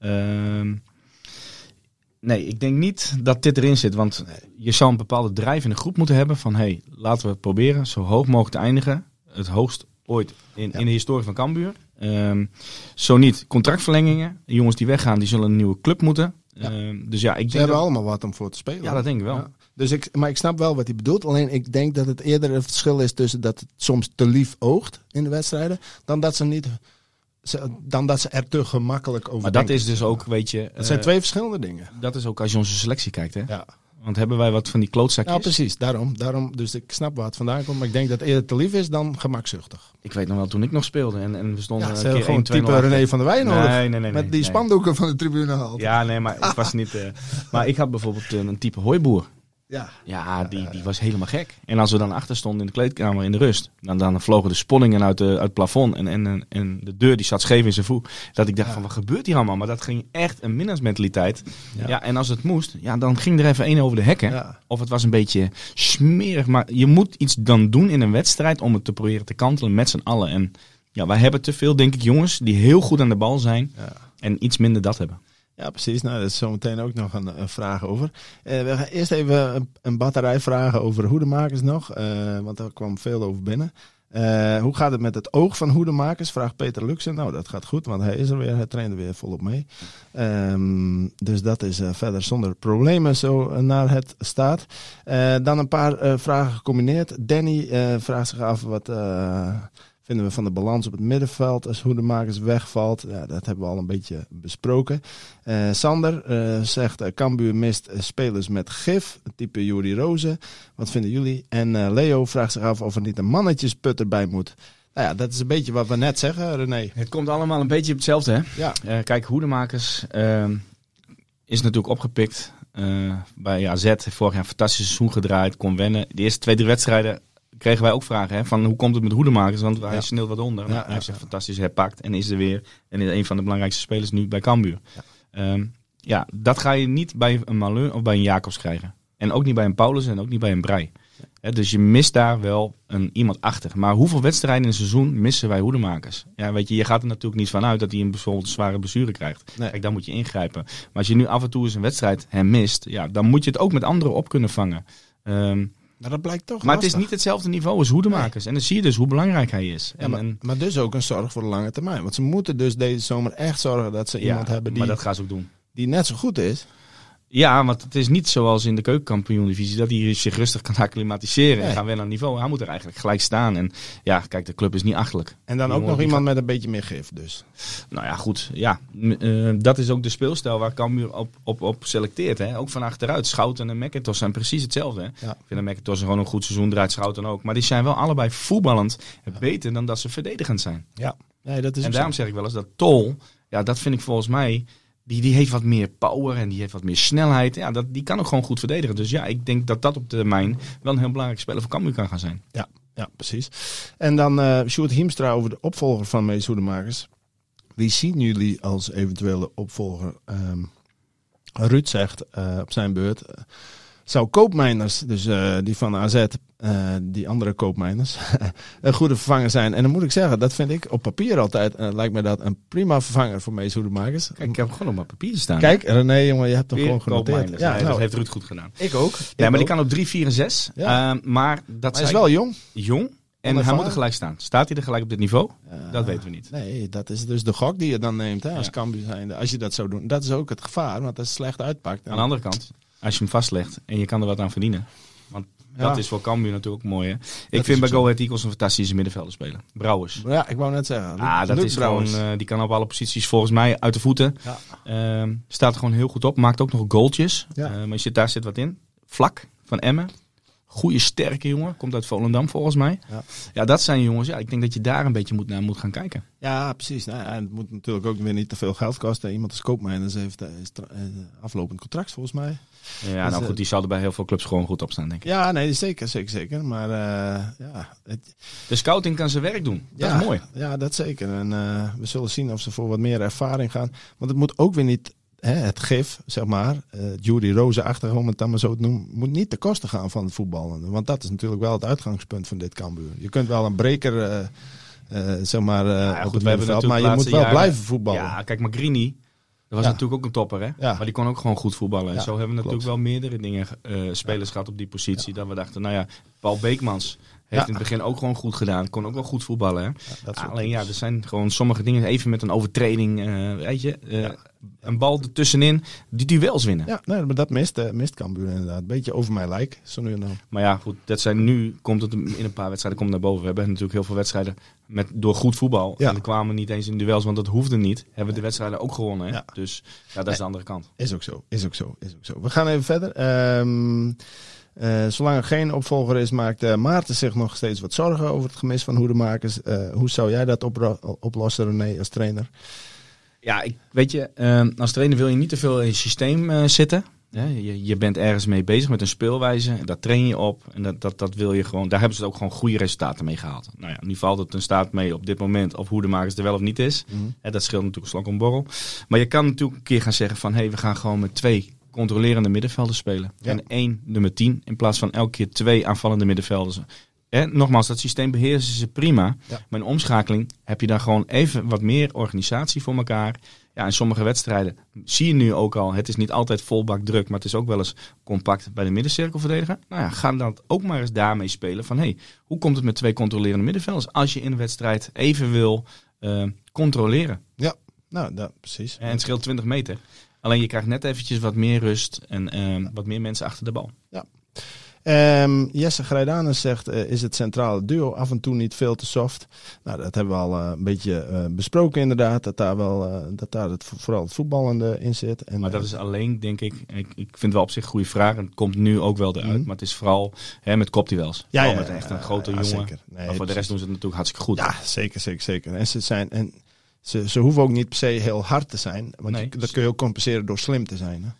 Uh, nee, ik denk niet dat dit erin zit. Want je zou een bepaalde drijf in de groep moeten hebben van... hé, hey, laten we het proberen zo hoog mogelijk te eindigen. Het hoogst ooit in, in de historie van Cambuur. Um, zo niet, contractverlengingen. De jongens die weggaan, die zullen een nieuwe club moeten. Ja. Um, dus ja, ik denk
Ze hebben allemaal wat om voor te spelen.
Ja, dat denk ik wel.
Ja. Dus ik, maar ik snap wel wat hij bedoelt. Alleen ik denk dat het eerder een verschil is tussen dat het soms te lief oogt in de wedstrijden. Dan dat ze niet dan dat ze er te gemakkelijk over
Maar dat is dus ook, weet je...
Het zijn uh, twee verschillende dingen.
Dat is ook als je onze selectie kijkt, hè? Ja. Want hebben wij wat van die klootzakjes?
Ja, precies. Daarom, daarom. Dus ik snap waar het vandaan komt. Maar ik denk dat het eerder te lief is dan gemakzuchtig.
Ik weet nog wel toen ik nog speelde. En, en we stonden
ja,
een keer
gewoon type René van der Wijn nodig. Nee, nee, nee. Met die
nee.
spandoeken van de tribune haalt.
Ja, nee, maar ik was niet... Uh, maar ik had bijvoorbeeld een type hooiboer.
Ja,
ja die, die was helemaal gek. En als we dan achter stonden in de kleedkamer in de rust, dan, dan vlogen de sponningen uit, de, uit het plafond en, en, en de deur die zat scheef in zijn voet. Dat ik dacht ja. van wat gebeurt hier allemaal? Maar dat ging echt een minnaarsmentaliteit. Ja. ja, en als het moest, ja, dan ging er even één over de hekken. Ja. Of het was een beetje smerig. Maar je moet iets dan doen in een wedstrijd om het te proberen te kantelen met z'n allen. En ja, wij hebben te veel, denk ik, jongens die heel goed aan de bal zijn en iets minder dat hebben.
Ja, precies. Nou, dat is zometeen ook nog een, een vraag over. Uh, we gaan eerst even een, batterij vragen over hoedemakers nog. Uh, want daar kwam veel over binnen. Uh, hoe gaat het met het oog van hoedemakers? Vraagt Peter Luxen. Nou, dat gaat goed, want hij is er weer. Hij traint er weer volop mee. Um, dus dat is verder zonder problemen zo naar het staat. dan een paar vragen gecombineerd. Danny vraagt zich af wat vinden we van de balans op het middenveld als Hoedemakers wegvalt. Ja, dat hebben we al een beetje besproken. Uh, Sander uh, zegt, uh, Cambuur mist spelers met gif, type Juri Rozen. Wat vinden jullie? En Leo vraagt zich af of er niet een mannetjesput erbij moet. Nou ja, dat is een beetje wat we net zeggen, René.
Het komt allemaal een beetje op hetzelfde, hè?
Ja.
kijk, Hoedemakers ehm, is natuurlijk opgepikt bij AZ. Vorig jaar een fantastisch seizoen gedraaid, kon wennen. De eerste twee, drie wedstrijden kregen wij ook vragen hè, van hoe komt het met hoedemakers? Want hij sneeuwt wat onder. Ja, hij heeft zich fantastisch herpakt en is er weer. En is een van de belangrijkste spelers nu bij Cambuur. Ja. Um, ja, dat ga je niet bij een Malun of bij een Jacobs krijgen. En ook niet bij een Paulus en ook niet bij een Brei. He, dus je mist daar wel een, iemand achter. Maar hoeveel wedstrijden in een seizoen missen wij hoedemakers? Ja, weet je, je gaat er natuurlijk niet van uit dat hij een bijvoorbeeld zware blessure krijgt. Nee. Kijk, dan moet je ingrijpen. Maar als je nu af en toe eens een wedstrijd hem mist, ja, dan moet je het ook met anderen op kunnen vangen. Um,
maar dat blijkt toch
Maar
lastig.
het is niet hetzelfde niveau als hoedemakers. Nee. En dan zie je dus hoe belangrijk hij is.
Ja, maar, maar, dus ook een zorg voor de lange termijn. Want ze moeten dus deze zomer echt zorgen dat ze iemand hebben die,
maar dat gaan ze ook doen.
die net zo goed is.
Ja, want het is niet zoals in de keukenkampioen-divisie dat hij zich rustig kan acclimatiseren nee. en gaan weer aan niveau. Hij moet er eigenlijk gelijk staan. En ja, kijk, de club is niet achterlijk.
En dan ook nog iemand gaat... met een beetje meer gif dus.
Nou ja, goed. Ja, uh, dat is ook de speelstijl waar Cambuur op, op, op selecteert. Hè. Ook van achteruit. Schouten en McIntosh zijn precies hetzelfde. Hè. Ja. Ik vind dat McIntosh gewoon een goed seizoen draait, Schouten ook. Maar die zijn wel allebei voetballend ja. beter dan dat ze verdedigend zijn.
Ja, nee, dat is
En daarom zeg ik wel eens dat Tol, ja, dat vind ik volgens mij... Die, die heeft wat meer power en die heeft wat meer snelheid. Ja, dat, die kan ook gewoon goed verdedigen. Dus ja, ik denk dat dat op termijn wel een heel belangrijk speler voor Cambuur kan gaan zijn.
Ja, ja precies. En dan uh, Sjoerd Hiemstra over de opvolger van Mees Hoedemakers. Wie zien jullie als eventuele opvolger? Um, Ruud zegt uh, op zijn beurt... Uh, zou koopmijners, dus uh, die van AZ, uh, die andere koopmijners, een goede vervanger zijn. En dan moet ik zeggen, dat vind ik op papier altijd, uh, lijkt mij dat een prima vervanger voor Mees Hoedemakers.
Kijk, ik heb gewoon op mijn papier staan.
Kijk, René, jongen, je hebt hem gewoon genoteerd.
Ja, nee, nou, dat heeft Ruud goed gedaan.
Ik ook.
Ja, maar
ook.
die kan op 3, 4 en 6. Ja. Uh, maar dat
hij is wel jong.
Jong. En hij moet er gelijk staan. Staat hij er gelijk op dit niveau? Uh, dat weten we niet.
Nee, dat is dus de gok die je dan neemt hè, als ja. Als je dat zou doen. Dat is ook het gevaar, want als het slecht uitpakt.
Aan de andere kant, als je hem vastlegt en je kan er wat aan verdienen. Want ja. dat is voor Cambuur natuurlijk ook mooi. Hè? Ik vind bij Go Ahead Eagles een fantastische middenvelder spelen. Brouwers.
Ja, ik wou net zeggen.
Ah, dat is Brouwers. gewoon, uh, die kan op alle posities volgens mij uit de voeten. Ja. Uh, staat er gewoon heel goed op. Maakt ook nog goaltjes. Ja. Uh, maar je zit, daar zit wat in. Vlak van Emmen. Goede, sterke jongen. Komt uit Volendam volgens mij.
Ja.
Ja. dat zijn jongens. Ja, ik denk dat je daar een beetje moet, naar moet gaan kijken.
Ja, precies. Nou, en het moet natuurlijk ook weer niet te veel geld kosten. Iemand als koopmijners heeft is tra- eh, aflopend contract volgens mij.
Ja,
Dus,
nou
eh,
goed, die zouden bij heel veel clubs gewoon goed opstaan, denk ik.
Ja, nee, zeker, zeker, zeker. Maar eh, ja, het,
De scouting kan zijn werk doen. Dat
ja,
is mooi.
Ja, dat zeker. En eh, we zullen zien of ze voor wat meer ervaring gaan. Want het moet ook weer niet, hè, het gif, zeg maar, Judy Rozen-achtig, om het dan maar zo te noemen, moet niet te kosten gaan van het voetballen. Want dat is natuurlijk wel het uitgangspunt van dit Cambuur. Je kunt wel een breker, eh, eh, zeg maar, eh,
ja,
op
goed,
het
we hebben
middenveld, maar je moet wel
jaren-
blijven voetballen.
Ja, kijk, Magrini, dat was
Ja.
natuurlijk ook een topper, hè?
Ja.
Maar die kon ook gewoon goed voetballen. En zo hebben we natuurlijk wel meerdere dingen, spelers gehad op die positie. Dat we dachten, nou ja, Paul Beekmans heeft
Ja.
in het begin ook gewoon goed gedaan. Kon ook wel goed voetballen, hè?
Dat soort
Alleen ja, er zijn gewoon sommige dingen, even met een overtreding, eh, weet je. eh, Een bal ertussenin, die duels winnen.
Ja, nee, maar dat mist, eh, mist Cambuur inderdaad. Beetje over mij lijkt, zo nu en dan.
Maar ja, goed, dat zijn nu, komt het in een paar wedstrijden komt naar boven. We hebben natuurlijk heel veel wedstrijden met, door goed voetbal.
Ja.
En we kwamen niet eens in duels, want dat hoefde niet. Hebben we de wedstrijden ook gewonnen. Hè?
Ja.
Dus ja, dat is de andere kant.
Is ook zo, is ook zo, is ook zo. We gaan even verder. Ehm, eh, zolang er geen opvolger is, maakt eh, Maarten zich nog steeds wat zorgen over het gemis van hoedemakers. Eh hoe zou jij dat oplossen, René, als trainer?
Ja, ik, weet je, eh, als trainer wil je niet te veel in je systeem zitten. Hè? Je, je bent ergens mee bezig met een speelwijze. En daar train je op. En dat, dat, dat wil je gewoon. Daar hebben ze ook gewoon goede resultaten mee gehaald. Nou ja, nu valt het een staat mee op dit moment of hoe de makers er wel of niet is. Hè, dat scheelt natuurlijk een slok om borrel. Maar je kan natuurlijk een keer gaan zeggen van... hé, hey, we gaan gewoon met twee controlerende middenvelders spelen.
Ja.
En één nummer 10 in plaats van elke keer twee aanvallende middenvelders. Hè, nogmaals, dat systeem beheersen ze prima.
Ja.
Maar in omschakeling heb je dan gewoon even wat meer organisatie voor elkaar. Ja, in sommige wedstrijden zie je nu ook al... het is niet altijd volbak druk, maar het is ook wel eens compact bij de middencirkelverdediger. Nou ja, ga dan ook maar eens daarmee spelen van... hé, hey, hoe komt het met twee controlerende middenvelders... als je in een wedstrijd even wil eh, controleren?
Nou, dat, precies.
En het scheelt 20 meter. Alleen je krijgt net eventjes wat meer rust en eh, wat meer mensen achter de bal.
Ehm, Jesse Grijdanus zegt, eh, is het centrale duo af en toe niet veel te soft? Nou, dat hebben we al eh, een beetje eh, besproken inderdaad. Dat daar, wel, dat daar het, vooral het voetballende in zit. En,
Maar dat is alleen, denk ik, ik, ik vind wel op zich een goede vraag. En het komt nu ook wel eruit.
Mhm.
Maar het is vooral hè, met kopduels.
ja, ja,
met echt een
ja,
grote
ja,
jongen.
Zeker. Nee,
maar voor de rest doen ze het natuurlijk hartstikke goed.
Ja, zeker, zeker, zeker. En ze zijn... En, ze, ze hoeven ook niet per se heel hard te zijn. Want
Nee.
je- dat kun je ook compenseren door slim te zijn. Hè?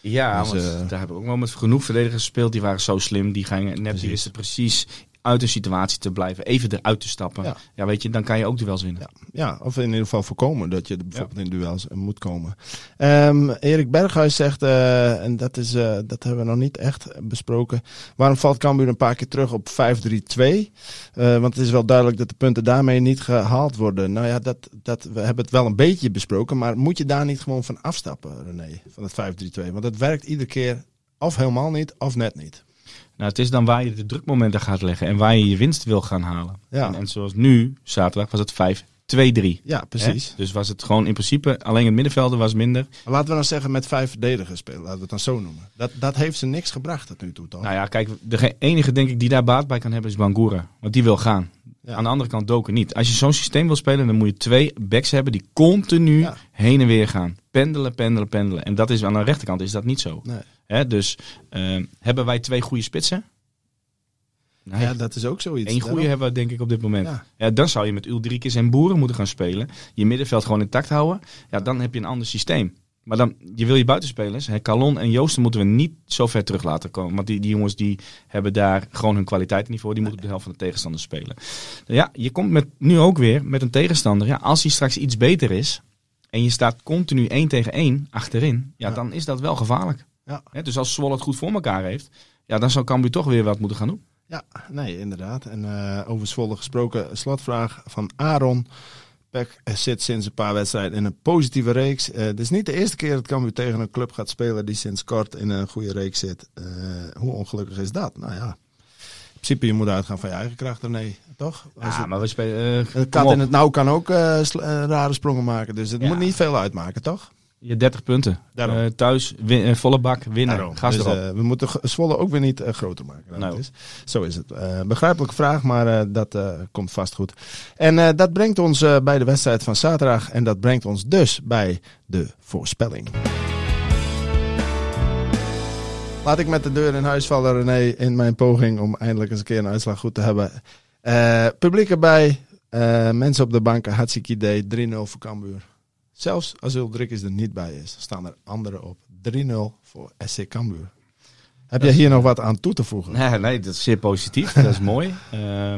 Ja,
Dus,
want
eh,
daar hebben we ook wel met genoeg verdedigers gespeeld. Die waren zo slim. Die gingen net
Precies.
die wisten precies uit een situatie te blijven. Even eruit te stappen.
Ja.
Ja, weet je, dan kan je ook duels winnen.
Ja, ja, of in ieder geval voorkomen dat je bijvoorbeeld in duels eh, moet komen. Ehm, Erik Berghuis zegt, eh, en dat, is, eh, dat hebben we nog niet echt besproken. Waarom valt Cambuur een paar keer terug op 5-3-2? Eh, want het is wel duidelijk dat de punten daarmee niet gehaald worden. Nou ja, dat, dat, we hebben het wel een beetje besproken. Maar moet je daar niet gewoon van afstappen, René? Van het 5-3-2? Want het werkt iedere keer of helemaal niet, of net niet.
Nou, het is dan waar je de drukmomenten gaat leggen. En waar je je winst wil gaan halen.
Ja.
En, en zoals nu, zaterdag, was het 5-2-3.
Ja, precies.
Hè? Dus was het gewoon in principe, alleen het middenvelden was minder.
Maar laten we nou zeggen met vijf verdedigers spelen. Laten we het dan zo noemen. Dat, dat heeft ze niks gebracht tot nu toe, toch?
Nou ja, kijk, de ge- enige denk ik die daar baat bij kan hebben is Bangura. Want die wil gaan.
Ja.
Aan de andere kant Doken niet. Als je zo'n systeem wil spelen, dan moet je twee backs hebben die continu
Ja.
heen en weer gaan. Pendelen, pendelen, pendelen. En dat is aan de rechterkant is dat niet zo.
Nee.
Hè, dus eh, hebben wij twee goede spitsen? Nee.
Ja, dat is ook zoiets.
Eén goede hebben we denk ik op dit moment.
Ja.
Ja. dan zou je met Ulrikes en Boeren moeten gaan spelen. Je middenveld gewoon intact houden. Ja, dan heb je een ander systeem. Maar dan, je wil je buitenspelers. Hè, Calon en Joosten moeten we niet zo ver terug laten komen. Want die, die jongens die hebben daar gewoon hun kwaliteitsniveau. Die moeten op de helft van de tegenstander spelen. Ja, je komt met, nu ook weer met een tegenstander. Ja, als hij straks iets beter is. En je staat continu één tegen één achterin. Ja,
Ja.
dan is dat wel gevaarlijk.
Ja.
Dus als Zwolle het goed voor elkaar heeft. Ja, dan zou Cambuur toch weer wat moeten gaan doen.
Ja, nee, inderdaad. En eh, over Zwolle gesproken, slotvraag van Aaron. Peck zit sinds een paar wedstrijden in een positieve reeks. Eh, het is niet de eerste keer dat Cambuur tegen een club gaat spelen die sinds kort in een goede reeks zit. Eh, hoe ongelukkig is dat? Nou ja, in principe je moet uitgaan van je eigen kracht, nee, toch? Als
Ja,
het-
maar we spelen...
een kat in het nauw kan ook rare sprongen maken, dus het
Ja.
moet niet veel uitmaken, toch?
Je 30 punten. Eh, thuis, win- eh, volle bak, winnen.
Daarom.
Gas
Dus,
erop.
eh, we moeten Zwolle ook weer niet groter maken.
Nou.
het is. Zo is het. Begrijpelijke vraag, maar dat komt vast goed. En dat brengt ons bij de wedstrijd van zaterdag. En dat brengt ons dus bij de voorspelling. laat ik met de deur in huis vallen, René, in mijn poging om eindelijk eens een keer een uitslag goed te hebben. Uh, publiek erbij, uh, mensen op de banken, hartstikke idee, 3-0 voor Cambuur. Zelfs als Ulrich er niet bij is, staan er anderen op. 3-0 voor SC Cambuur. Heb jij hier nog wat aan toe te voegen?
Nee, nee dat is zeer positief. dat is mooi. Uh,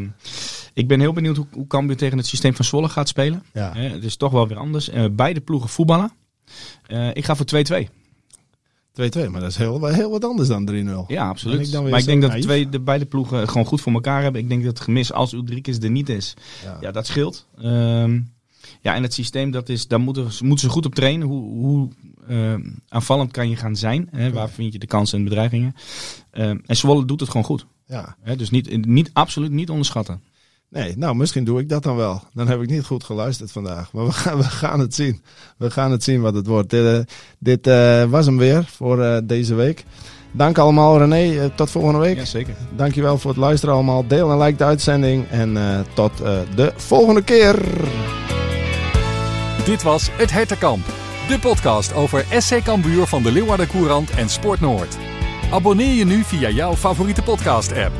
ik ben heel benieuwd hoe, hoe Cambuur tegen het systeem van Zwolle gaat spelen. Ja. het is toch wel weer anders. Uh, beide ploegen voetballen. Uh, ik ga voor 2-2.
2-2, maar dat is heel, heel wat anders dan 3-0.
Ja, absoluut. Ik maar ik denk dat de, twee, de beide ploegen gewoon goed voor elkaar hebben. Ik denk dat het gemis als Ulrikes er niet is, ja, ja dat scheelt. Um, ja, en het systeem, dat is, daar moeten, moeten ze goed op trainen. Hoe, hoe uh, aanvallend kan je gaan zijn? Hè? Waar vind je de kansen en bedreigingen? Uh, en Zwolle doet het gewoon goed. Ja. Hè? Dus niet, niet, absoluut niet onderschatten.
Nee, nou misschien doe ik dat dan wel. Dan heb ik niet goed geluisterd vandaag. Maar we gaan, we gaan het zien. We gaan het zien wat het wordt. Dit, dit uh, was hem weer voor deze week. Dank allemaal René. tot volgende week.
Ja, zeker.
Dankjewel voor het luisteren allemaal. Deel en like de uitzending. En tot de volgende keer.
Dit was Het Hertenkamp. De podcast over SC Cambuur van de Leeuwarden Courant en Sport Noord. Abonneer je nu via jouw favoriete podcast app.